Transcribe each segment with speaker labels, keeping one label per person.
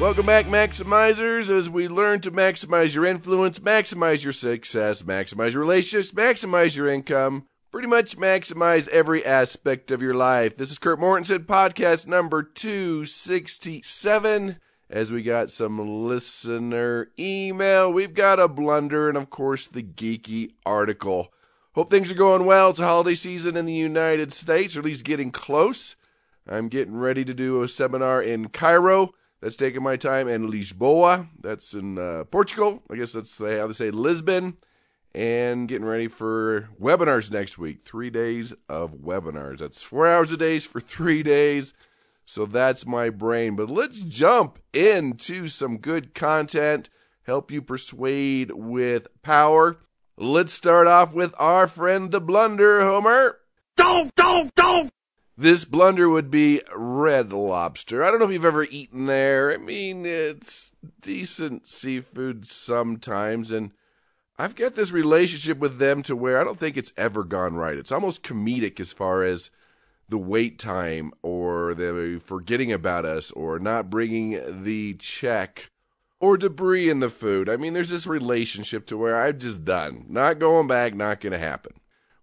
Speaker 1: Welcome back, Maximizers, as we learn to maximize your influence, maximize your success, maximize your relationships, maximize your income, pretty much maximize every aspect of your life. This is Kurt Mortensen, podcast number 267. As we got some listener email, we've got a blunder and, of course, the geeky article. Hope things are going well. It's holiday season in the United States, or at least getting close. I'm getting ready to do a seminar in Cairo that's taking my time, and Lisboa, that's in uh, Portugal. I guess that's how they say Lisbon. And getting ready for webinars next week. Three days of webinars. That's four hours a day for three days. So that's my brain. But let's jump into some good content, help you persuade with power. Let's start off with our friend the blunder, Homer.
Speaker 2: Don't, don't, don't!
Speaker 1: This blunder would be red lobster. I don't know if you've ever eaten there. I mean, it's decent seafood sometimes, and I've got this relationship with them to where I don't think it's ever gone right. It's almost comedic as far as the wait time or the forgetting about us or not bringing the check or debris in the food. I mean, there's this relationship to where I'm just done. Not going back, not going to happen.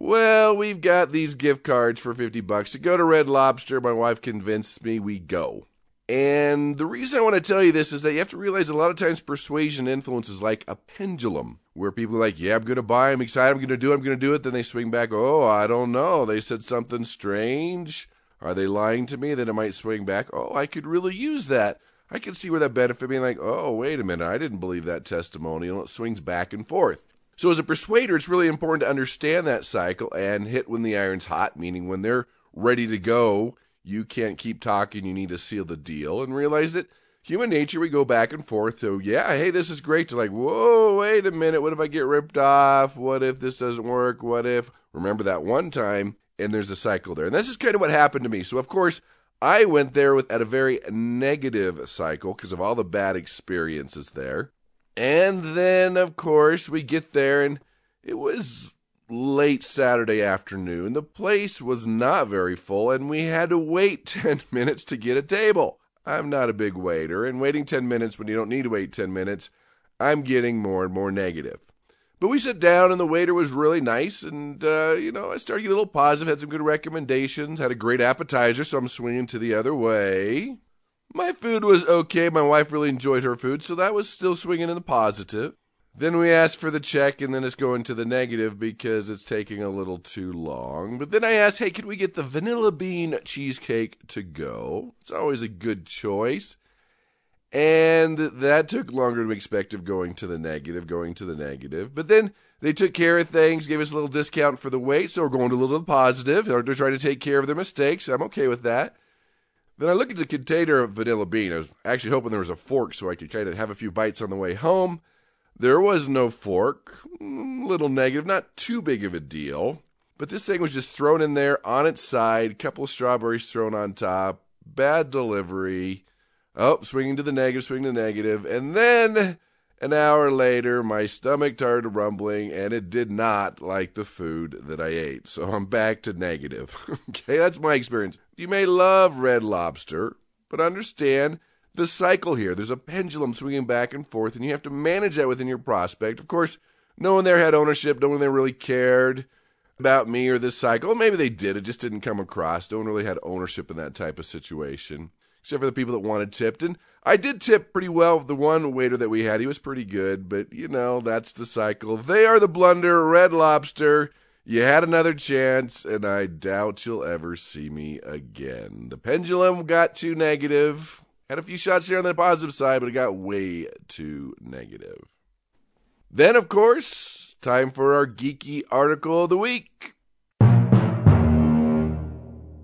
Speaker 1: Well, we've got these gift cards for 50 bucks to go to Red Lobster. My wife convinced me we go. And the reason I want to tell you this is that you have to realize a lot of times persuasion influence is like a pendulum, where people are like, Yeah, I'm going to buy, I'm excited, I'm going to do it, I'm going to do it. Then they swing back, Oh, I don't know. They said something strange. Are they lying to me? Then it might swing back, Oh, I could really use that. I can see where that benefit being like, Oh, wait a minute, I didn't believe that testimonial. It swings back and forth. So, as a persuader, it's really important to understand that cycle and hit when the iron's hot, meaning when they're ready to go, you can't keep talking, you need to seal the deal, and realize that human nature, we go back and forth. So, yeah, hey, this is great. To like, whoa, wait a minute, what if I get ripped off? What if this doesn't work? What if? Remember that one time, and there's a cycle there. And this is kind of what happened to me. So, of course, I went there with at a very negative cycle because of all the bad experiences there. And then, of course, we get there, and it was late Saturday afternoon. The place was not very full, and we had to wait 10 minutes to get a table. I'm not a big waiter, and waiting 10 minutes when you don't need to wait 10 minutes, I'm getting more and more negative. But we sat down, and the waiter was really nice, and, uh, you know, I started getting a little positive, had some good recommendations, had a great appetizer, so I'm swinging to the other way. My food was okay. My wife really enjoyed her food, so that was still swinging in the positive. Then we asked for the check, and then it's going to the negative because it's taking a little too long. But then I asked, hey, could we get the vanilla bean cheesecake to go? It's always a good choice. And that took longer than we expected, going to the negative, going to the negative. But then they took care of things, gave us a little discount for the wait, so we're going to a little positive. They're trying to take care of their mistakes. I'm okay with that. Then I look at the container of vanilla bean. I was actually hoping there was a fork so I could kind of have a few bites on the way home. There was no fork. Mm, little negative, not too big of a deal. But this thing was just thrown in there on its side, couple of strawberries thrown on top. Bad delivery. Oh, swinging to the negative, swinging to the negative. And then an hour later, my stomach started rumbling, and it did not like the food that I ate. So I'm back to negative. okay, that's my experience. You may love red lobster, but understand the cycle here. There's a pendulum swinging back and forth, and you have to manage that within your prospect. Of course, no one there had ownership, no one there really cared about me or this cycle. Maybe they did, it just didn't come across. No one really had ownership in that type of situation, except for the people that wanted tipped. And I did tip pretty well. The one waiter that we had, he was pretty good, but you know, that's the cycle. They are the blunder, red lobster. You had another chance, and I doubt you'll ever see me again. The pendulum got too negative. Had a few shots here on the positive side, but it got way too negative. Then, of course, time for our geeky article of the week.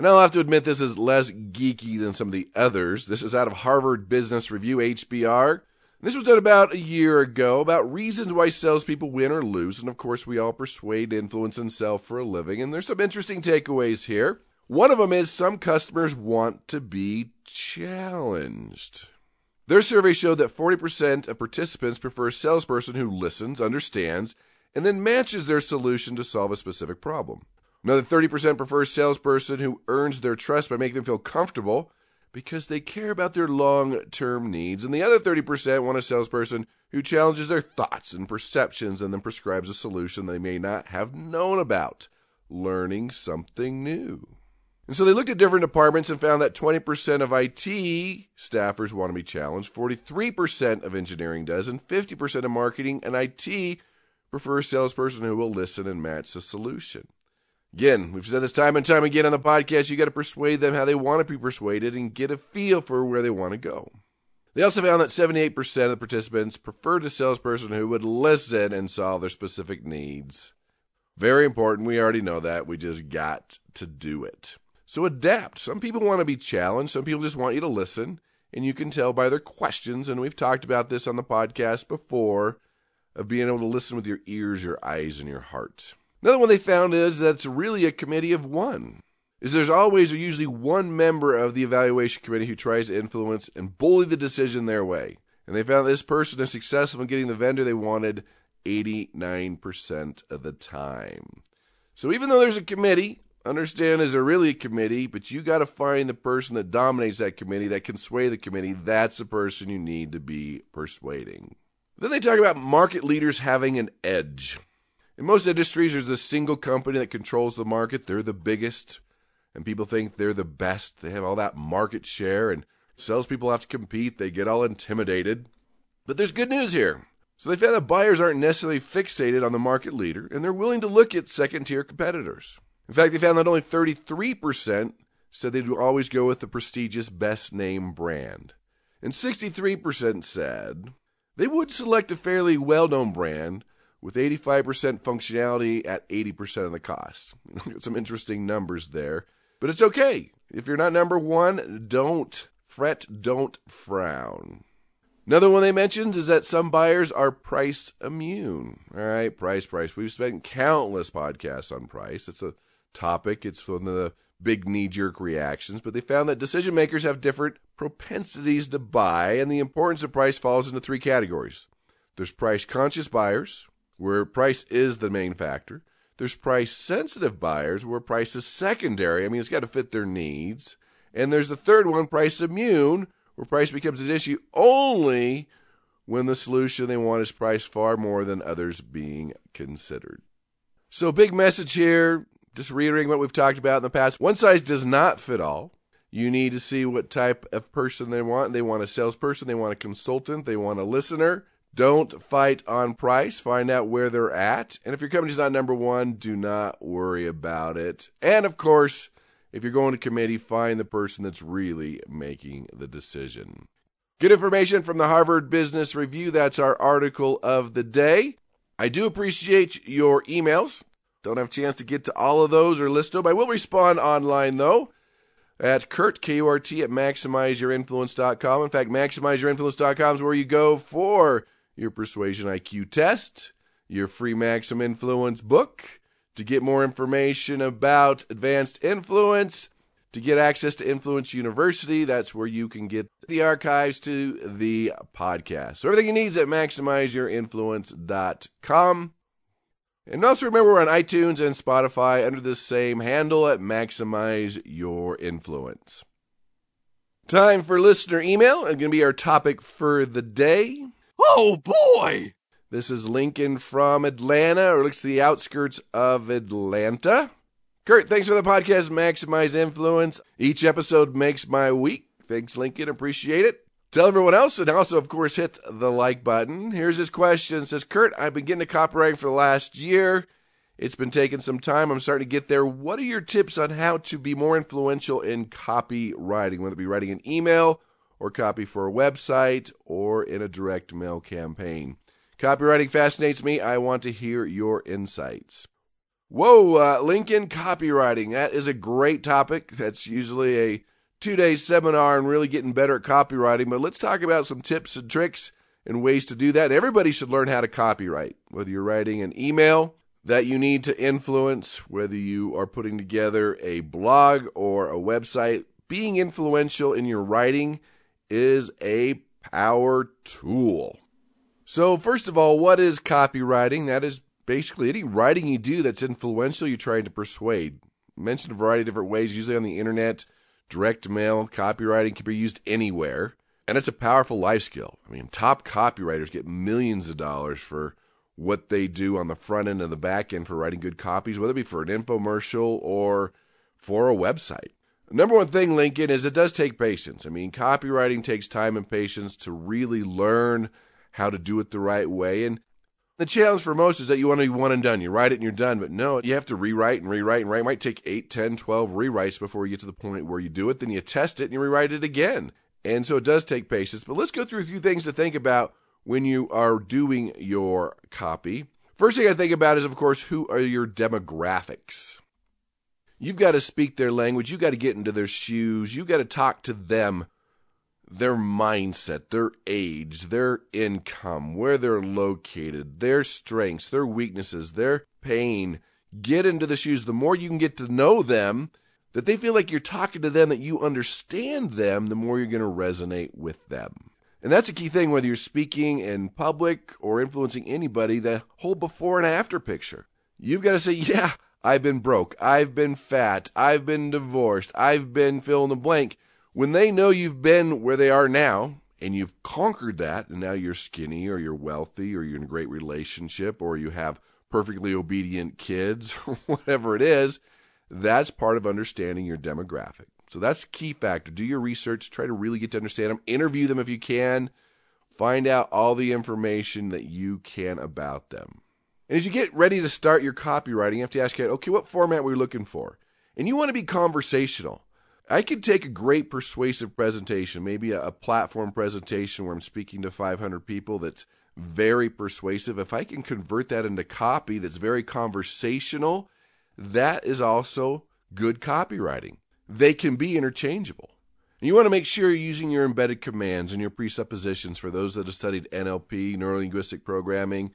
Speaker 1: And I'll have to admit this is less geeky than some of the others. This is out of Harvard Business Review, HBR. This was done about a year ago about reasons why salespeople win or lose. And of course, we all persuade, influence, and sell for a living. And there's some interesting takeaways here. One of them is some customers want to be challenged. Their survey showed that 40% of participants prefer a salesperson who listens, understands, and then matches their solution to solve a specific problem. Another 30% prefer a salesperson who earns their trust by making them feel comfortable because they care about their long term needs. And the other 30% want a salesperson who challenges their thoughts and perceptions and then prescribes a solution they may not have known about, learning something new. And so they looked at different departments and found that 20% of IT staffers want to be challenged, 43% of engineering does, and 50% of marketing and IT prefer a salesperson who will listen and match the solution. Again, we've said this time and time again on the podcast. You got to persuade them how they want to be persuaded and get a feel for where they want to go. They also found that 78% of the participants preferred a salesperson who would listen and solve their specific needs. Very important. We already know that. We just got to do it. So adapt. Some people want to be challenged. Some people just want you to listen. And you can tell by their questions. And we've talked about this on the podcast before of being able to listen with your ears, your eyes, and your heart. Another one they found is that it's really a committee of one. Is there's always or usually one member of the evaluation committee who tries to influence and bully the decision their way. And they found this person is successful in getting the vendor they wanted 89% of the time. So even though there's a committee, understand is a really a committee, but you got to find the person that dominates that committee, that can sway the committee. That's the person you need to be persuading. Then they talk about market leaders having an edge. In most industries, there's a single company that controls the market. They're the biggest, and people think they're the best. They have all that market share, and salespeople have to compete. They get all intimidated. But there's good news here. So they found that buyers aren't necessarily fixated on the market leader, and they're willing to look at second tier competitors. In fact, they found that only 33% said they'd always go with the prestigious best name brand. And 63% said they would select a fairly well known brand with 85% functionality at 80% of the cost. Some interesting numbers there. But it's okay. If you're not number one, don't fret, don't frown. Another one they mentioned is that some buyers are price immune. All right, price, price. We've spent countless podcasts on price. It's a topic, it's one of the big knee jerk reactions, but they found that decision makers have different propensities to buy, and the importance of price falls into three categories there's price conscious buyers, where price is the main factor. There's price sensitive buyers where price is secondary. I mean, it's got to fit their needs. And there's the third one, price immune, where price becomes an issue only when the solution they want is priced far more than others being considered. So, big message here, just reiterating what we've talked about in the past. One size does not fit all. You need to see what type of person they want. They want a salesperson, they want a consultant, they want a listener, don't fight on price. Find out where they're at. And if your company's not number one, do not worry about it. And of course, if you're going to committee, find the person that's really making the decision. Good information from the Harvard Business Review. That's our article of the day. I do appreciate your emails. Don't have a chance to get to all of those or list them. I will respond online though at Kurt, K-U-R-T, at MaximizeYourInfluence.com. In fact, MaximizeYourInfluence.com is where you go for your persuasion IQ test, your free Maximum Influence book, to get more information about advanced influence, to get access to Influence University. That's where you can get the archives to the podcast. So everything you need is at maximizeyourinfluence.com. And also remember we're on iTunes and Spotify under the same handle at Maximize Your Influence. Time for listener email. It's going to be our topic for the day.
Speaker 2: Oh boy!
Speaker 1: This is Lincoln from Atlanta, or looks to the outskirts of Atlanta. Kurt, thanks for the podcast, Maximize Influence. Each episode makes my week. Thanks, Lincoln. Appreciate it. Tell everyone else, and also, of course, hit the like button. Here's his question. It says, Kurt, I've been getting to copywriting for the last year. It's been taking some time. I'm starting to get there. What are your tips on how to be more influential in copywriting, whether it be writing an email or copy for a website or in a direct mail campaign. Copywriting fascinates me. I want to hear your insights. Whoa, uh, Lincoln, copywriting. That is a great topic. That's usually a two day seminar and really getting better at copywriting. But let's talk about some tips and tricks and ways to do that. Everybody should learn how to copyright, whether you're writing an email that you need to influence, whether you are putting together a blog or a website. Being influential in your writing is a power tool. So, first of all, what is copywriting? That is basically any writing you do that's influential, you're trying to persuade. I mentioned a variety of different ways, usually on the internet, direct mail, copywriting can be used anywhere. And it's a powerful life skill. I mean, top copywriters get millions of dollars for what they do on the front end and the back end for writing good copies, whether it be for an infomercial or for a website. Number one thing, Lincoln, is it does take patience. I mean, copywriting takes time and patience to really learn how to do it the right way. And the challenge for most is that you want to be one and done. You write it and you're done. But no, you have to rewrite and rewrite and write. It might take 8, 10, 12 rewrites before you get to the point where you do it. Then you test it and you rewrite it again. And so it does take patience. But let's go through a few things to think about when you are doing your copy. First thing I think about is, of course, who are your demographics? You've got to speak their language. You've got to get into their shoes. You've got to talk to them their mindset, their age, their income, where they're located, their strengths, their weaknesses, their pain. Get into the shoes. The more you can get to know them, that they feel like you're talking to them, that you understand them, the more you're going to resonate with them. And that's a key thing, whether you're speaking in public or influencing anybody, the whole before and after picture. You've got to say, yeah, I've been broke. I've been fat. I've been divorced. I've been fill in the blank when they know you've been where they are now and you've conquered that, and now you're skinny or you're wealthy or you're in a great relationship or you have perfectly obedient kids or whatever it is, that's part of understanding your demographic. So that's key factor. Do your research, try to really get to understand them, interview them if you can, find out all the information that you can about them. And as you get ready to start your copywriting, you have to ask, okay, what format are we looking for? And you want to be conversational. I could take a great persuasive presentation, maybe a, a, platform presentation where I'm speaking to 500 people that's very persuasive. If I can convert that into copy that's very conversational, that is also good copywriting. They can be interchangeable. And you want to make sure you're using your embedded commands and your presuppositions for those that have studied NLP, neuro linguistic programming,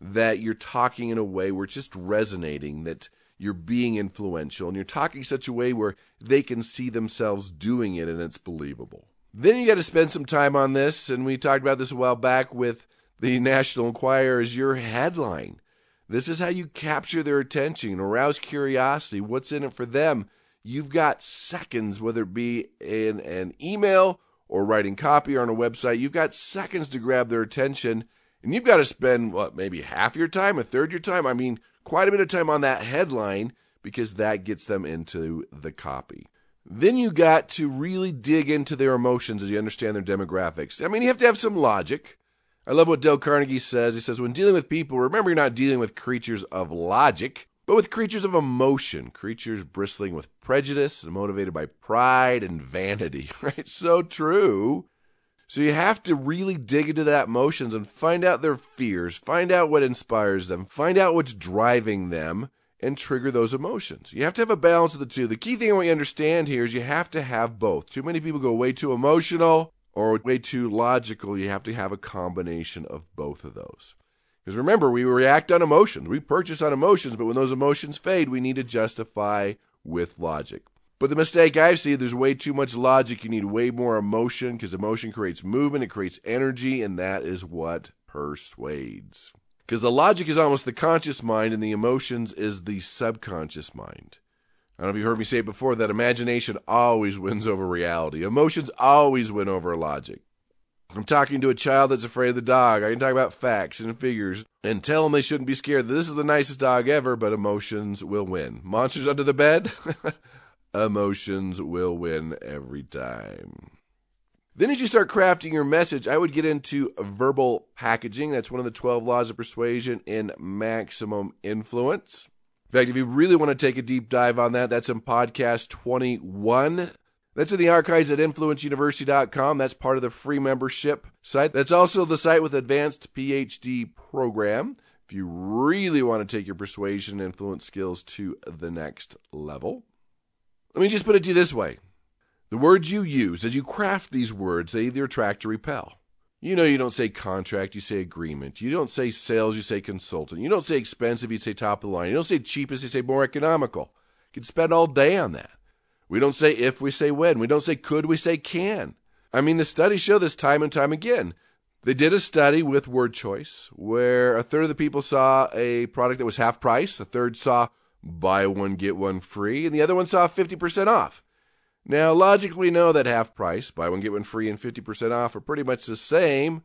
Speaker 1: that you're talking in a way where it's just resonating, that you're being influential and you're talking such a way where they can see themselves doing it and it's believable. Then you got to spend some time on this, and we talked about this a while back with the National Enquirer as your headline. This is how you capture their attention, and arouse curiosity. What's in it for them? You've got seconds, whether it be in an email or writing copy or on a website, you've got seconds to grab their attention. And you've got to spend, what, maybe half your time, a third your time? I mean, quite a bit of time on that headline because that gets them into the copy. Then you got to really dig into their emotions as you understand their demographics. I mean, you have to have some logic. I love what Dale Carnegie says. He says, when dealing with people, remember you're not dealing with creatures of logic, but with creatures of emotion, creatures bristling with prejudice and motivated by pride and vanity, right? So true. So you have to really dig into that emotions and find out their fears, find out what inspires them, find out what's driving them, and trigger those emotions. You have to have a balance of the two. The key thing to understand here is you have to have both. Too many people go way too emotional or way too logical. You have to have a combination of both of those. Because remember, we react on emotions. We purchase on emotions, but when those emotions fade, we need to justify with logic. But the mistake I've seen, there's way too much logic. You need way more emotion because emotion creates movement, it creates energy, and that is what persuades. Because the logic is almost the conscious mind, and the emotions is the subconscious mind. I don't know if you heard me say it before that imagination always wins over reality. Emotions always win over logic. I'm talking to a child that's afraid of the dog. I can talk about facts and figures and tell them they shouldn't be scared. This is the nicest dog ever, but emotions will win. Monsters under the bed? emotions will win every time. Then, as you start crafting your message, I would get into verbal packaging. That's one of the 12 laws of persuasion in maximum influence. In fact, if you really want to take a deep dive on that, that's in podcast 21. That's in the archives at influenceuniversity.com. That's part of the free membership site. That's also the site with advanced PhD program. If you really want to take your persuasion influence skills to the next level. Let me just put it to you this way the words you use, as you craft these words, they either attract or repel. You know, you don't say contract, you say agreement. You don't say sales, you say consultant. You don't say expensive, you say top of the line. You don't say cheapest, you say more economical. You can spend all day on that. We don't say if, we say when. We don't say could, we say can. I mean, the studies show this time and time again. They did a study with word choice where a third of the people saw a product that was half price, a third saw buy one, get one free, and the other one saw 50% off. Now, logically, we know that half price, buy one, get one free, and 50% off are pretty much the same,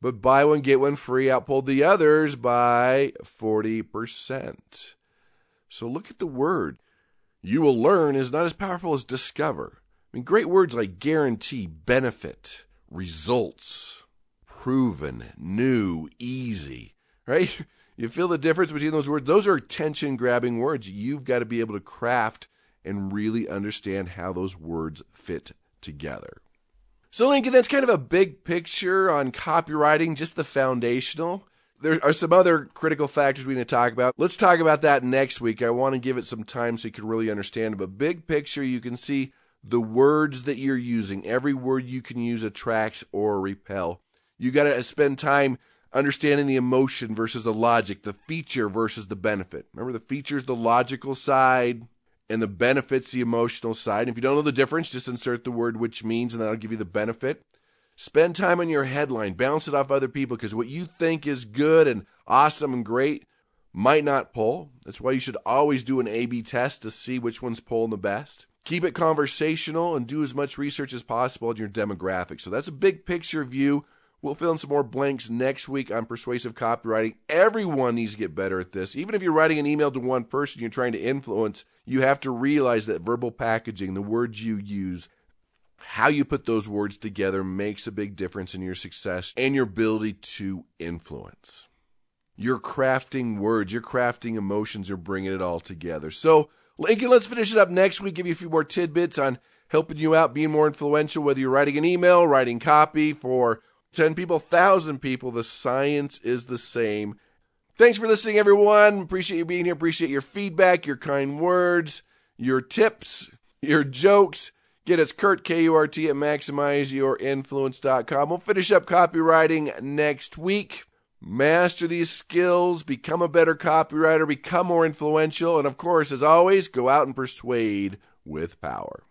Speaker 1: but buy one, get one free outpulled the others by 40%. So look at the word. You will learn is not as powerful as discover. I mean, great words like guarantee, benefit, results, proven, new, easy, right? You feel the difference between those words? Those are attention grabbing words. You've got to be able to craft and really understand how those words fit together. So, Lincoln, that's kind of a big picture on copywriting, just the foundational. There are some other critical factors we need to talk about. Let's talk about that next week. I want to give it some time so you can really understand. But big picture, you can see the words that you're using. Every word you can use attracts or repel. You got to spend time understanding the emotion versus the logic, the feature versus the benefit. Remember, the feature is the logical side, and the benefits the emotional side. If you don't know the difference, just insert the word which means, and that'll give you the benefit. Spend time on your headline, bounce it off other people, because what you think is good and awesome and great might not pull. That's why you should always do an A B test to see which one's pulling the best. Keep it conversational and do as much research as possible on your demographic. So that's a big picture view We'll fill in some more blanks next week on persuasive copywriting. Everyone needs to get better at this. Even if you're writing an email to one person you're trying to influence, you have to realize that verbal packaging, the words you use, how you put those words together makes a big difference in your success and your ability to influence. You're crafting words, you're crafting emotions, you're bringing it all together. So, Lincoln, let's finish it up next week, give you a few more tidbits on helping you out being more influential, whether you're writing an email, writing copy for 10 people, 1,000 people. The science is the same. Thanks for listening, everyone. Appreciate you being here. Appreciate your feedback, your kind words, your tips, your jokes. Get us Kurt, K U R T, at MaximizeYourInfluence.com. We'll finish up copywriting next week. Master these skills, become a better copywriter, become more influential, and of course, as always, go out and persuade with power.